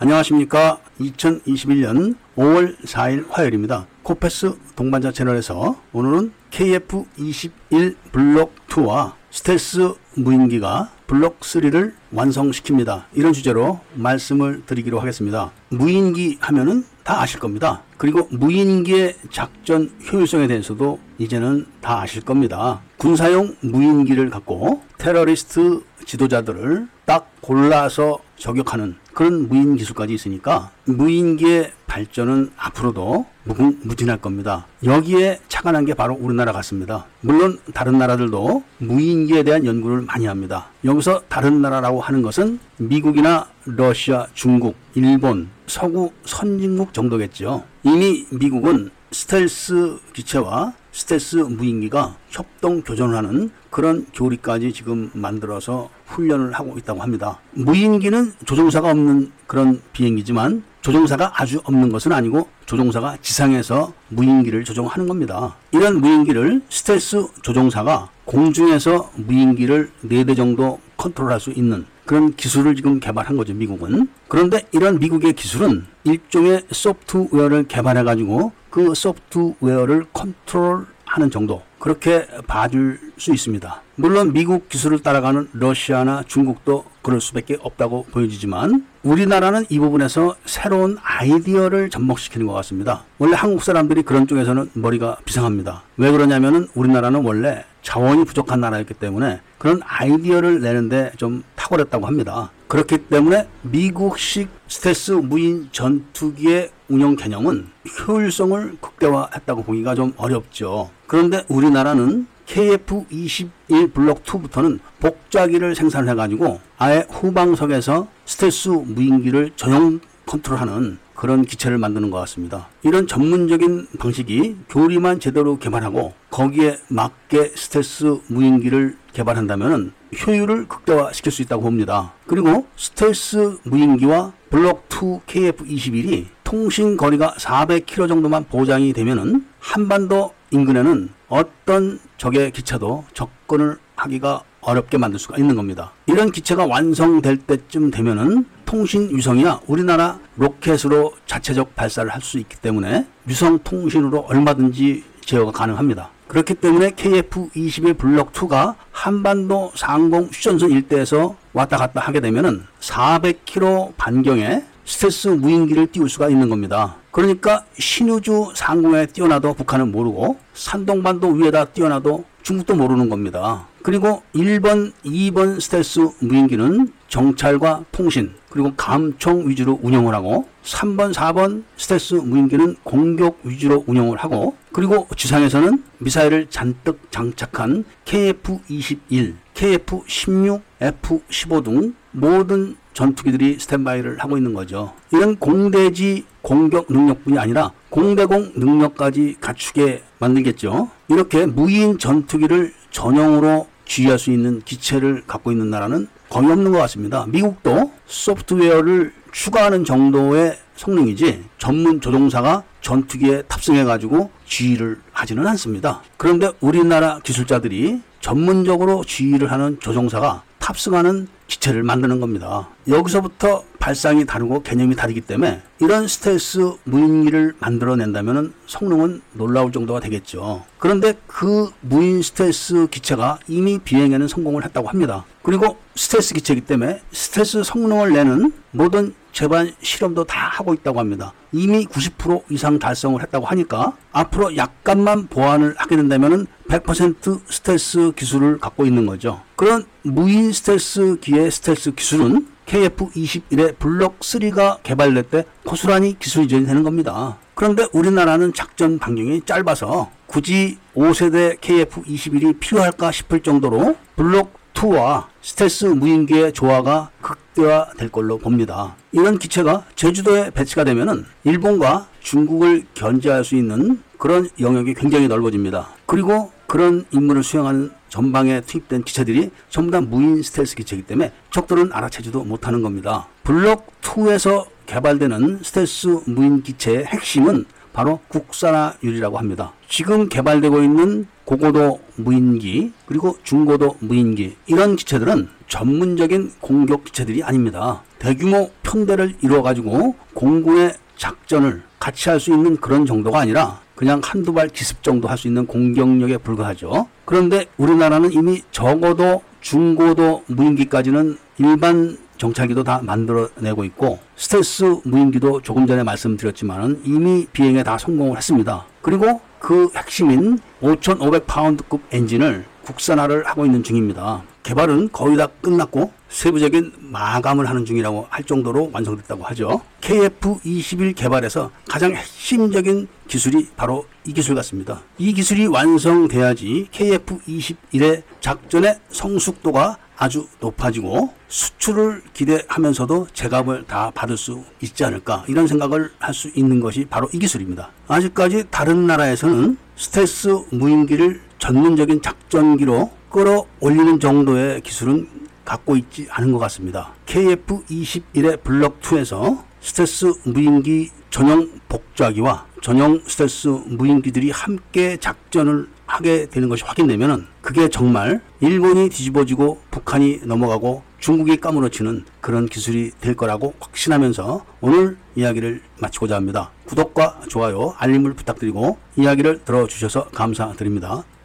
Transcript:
안녕하십니까. 2021년 5월 4일 화요일입니다. 코페스 동반자 채널에서 오늘은 KF-21 블록 2와 스텔스 무인기가 블록 3를 완성시킵니다. 이런 주제로 말씀을 드리기로 하겠습니다. 무인기 하면은 다 아실 겁니다. 그리고 무인기의 작전 효율성에 대해서도 이제는 다 아실 겁니다. 군사용 무인기를 갖고 테러리스트 지도자들을 딱 골라서 저격하는 그런 무인 기술까지 있으니까 무인기의 발전은 앞으로도 무궁무진할 겁니다. 여기에 착안한 게 바로 우리나라 같습니다. 물론 다른 나라들도 무인기에 대한 연구를 많이 합니다. 여기서 다른 나라라고 하는 것은 미국이나 러시아, 중국, 일본, 서구 선진국 정도겠죠. 이미 미국은 스텔스 기체와 스텔스 무인기가 협동 교전하는 그런 교리까지 지금 만들어서 훈련을 하고 있다고 합니다. 무인기는 조종사가 없는 그런 비행기지만 조종사가 아주 없는 것은 아니고 조종사가 지상에서 무인기를 조종하는 겁니다. 이런 무인기를 스텔스 조종사가 공중에서 무인기를 4대 정도 컨트롤할 수 있는 그런 기술을 지금 개발한 거죠, 미국은. 그런데 이런 미국의 기술은 일종의 소프트웨어를 개발해 가지고 그 소프트웨어를 컨트롤하는 정도 그렇게 봐줄 수 있습니다. 물론 미국 기술을 따라가는 러시아나 중국도 그럴 수밖에 없다고 보여지지만 우리나라는 이 부분에서 새로운 아이디어를 접목시키는 것 같습니다. 원래 한국 사람들이 그런 쪽에서는 머리가 비상합니다. 왜 그러냐면은 우리나라는 원래 자원이 부족한 나라였기 때문에 그런 아이디어를 내는데 좀 탁월했다고 합니다. 그렇기 때문에 미국식 스텔스 무인 전투기의 운영 개념은 효율성을 극대화했다고 보기가 좀 어렵죠. 그런데 우리나라는 KF-21 블록 2부터는 복좌기를 생산해 가지고 아예 후방석에서 스텔스 무인기를 전용 컨트롤하는 그런 기체를 만드는 것 같습니다. 이런 전문적인 방식이 교리만 제대로 개발하고 거기에 맞게 스텔스 무인기를 개발한다면 효율을 극대화시킬 수 있다고 봅니다. 그리고 스텔스 무인기와 블록 2 KF-21이 통신 거리가 400km 정도만 보장이 되면은 한반도 인근에는 어떤 적의 기체도 접근을 하기가 어렵게 만들 수가 있는 겁니다. 이런 기체가 완성될 때쯤 되면은 통신 위성이야 우리나라 로켓으로 자체적 발사를 할 수 있기 때문에 위성 통신으로 얼마든지 제어가 가능합니다. 그렇기 때문에 KF-21 블록 2가 한반도 상공 휴전선 일대에서 왔다 갔다 하게 되면은 400km 반경에 스텔스 무인기를 띄울 수가 있는 겁니다. 그러니까 신의주 상공에 띄워놔도 북한은 모르고 산동반도 위에다 띄워놔도 중국도 모르는 겁니다. 그리고 1번, 2번 스텔스 무인기는 정찰과 통신 그리고 감청 위주로 운영을 하고 3번, 4번 스텔스 무인기는 공격 위주로 운영을 하고 그리고 지상에서는 미사일을 잔뜩 장착한 KF-21, KF-16, F-15 등 모든 전투기들이 스탠바이를 하고 있는 거죠. 이런 공대지 공격 능력뿐이 아니라 공대공 능력까지 갖추게 만들겠죠. 이렇게 무인 전투기를 전용으로 지휘할 수 있는 기체를 갖고 있는 나라는 거의 없는 것 같습니다. 미국도 소프트웨어를 추가하는 정도의 성능이지 전문 조종사가 전투기에 탑승해 가지고 지휘를 하지는 않습니다. 그런데 우리나라 기술자들이 전문적으로 지휘를 하는 조종사가 탑승하는 기체를 만드는 겁니다. 여기서부터 발상이 다르고 개념이 다르기 때문에 이런 스텔스 무인기를 만들어낸다면 성능은 놀라울 정도가 되겠죠. 그런데 그 무인 스텔스 기체가 이미 비행에는 성공을 했다고 합니다. 그리고 스텔스 기체이기 때문에 스텔스 성능을 내는 모든 제반 실험도 다 하고 있다고 합니다. 이미 90% 이상 달성을 했다고 하니까 앞으로 약간만 보완을 하게 된다면 100% 스텔스 기술을 갖고 있는 거죠. 그런 무인 스텔스 기의 스텔스 기술은 KF-21의 블록 3가 개발될 때 고스란히 기술 이전이 되는 겁니다. 그런데 우리나라는 작전 반경이 짧아서 굳이 5세대 KF-21이 필요할까 싶을 정도로 블록 2와 스텔스 무인기의 조화가 극대화될 걸로 봅니다. 이런 기체가 제주도에 배치가 되면은 일본과 중국을 견제할 수 있는 그런 영역이 굉장히 넓어집니다. 그리고 그런 임무를 수행하는 전방에 투입된 기체들이 전부 다 무인 스텔스 기체이기 때문에 적들은 알아채지도 못하는 겁니다. 블록 2에서 개발되는 스텔스 무인 기체의 핵심은 바로 국산화율이라고 합니다. 지금 개발되고 있는 고고도 무인기 그리고 중고도 무인기 이런 기체들은 전문적인 공격 기체들이 아닙니다. 대규모 편대를 이루어 가지고 공군의 작전을 같이 할 수 있는 그런 정도가 아니라 그냥 한두 발 기습 정도 할 수 있는 공격력에 불과하죠. 그런데 우리나라는 이미 적어도 중고도 무인기까지는 일반 정찰기도 다 만들어내고 있고 스텔스 무인기도 조금 전에 말씀드렸지만 이미 비행에 다 성공을 했습니다. 그리고 그 핵심인 5,500파운드급 엔진을 국산화를 하고 있는 중입니다. 개발은 거의 다 끝났고 세부적인 마감을 하는 중이라고 할 정도로 완성됐다고 하죠. KF-21 개발에서 가장 핵심적인 기술이 바로 이 기술 같습니다. 이 기술이 완성돼야지 KF-21의 작전의 성숙도가 아주 높아지고 수출을 기대하면서도 제값을 다 받을 수 있지 않을까 이런 생각을 할 수 있는 것이 바로 이 기술입니다. 아직까지 다른 나라에서는 스텔스 무인기를 전문적인 작전기로 끌어올리는 정도의 기술은 갖고 있지 않은 것 같습니다. KF-21의 블록 2에서 스텔스 무인기 전용 복좌기와 전용 스텔스 무인기들이 함께 작전을 하게 되는 것이 확인되면 그게 정말 일본이 뒤집어지고 북한이 넘어가고 중국이 까무러치는 그런 기술이 될 거라고 확신하면서 오늘 이야기를 마치고자 합니다. 구독과 좋아요, 알림을 부탁드리고 이야기를 들어주셔서 감사드립니다.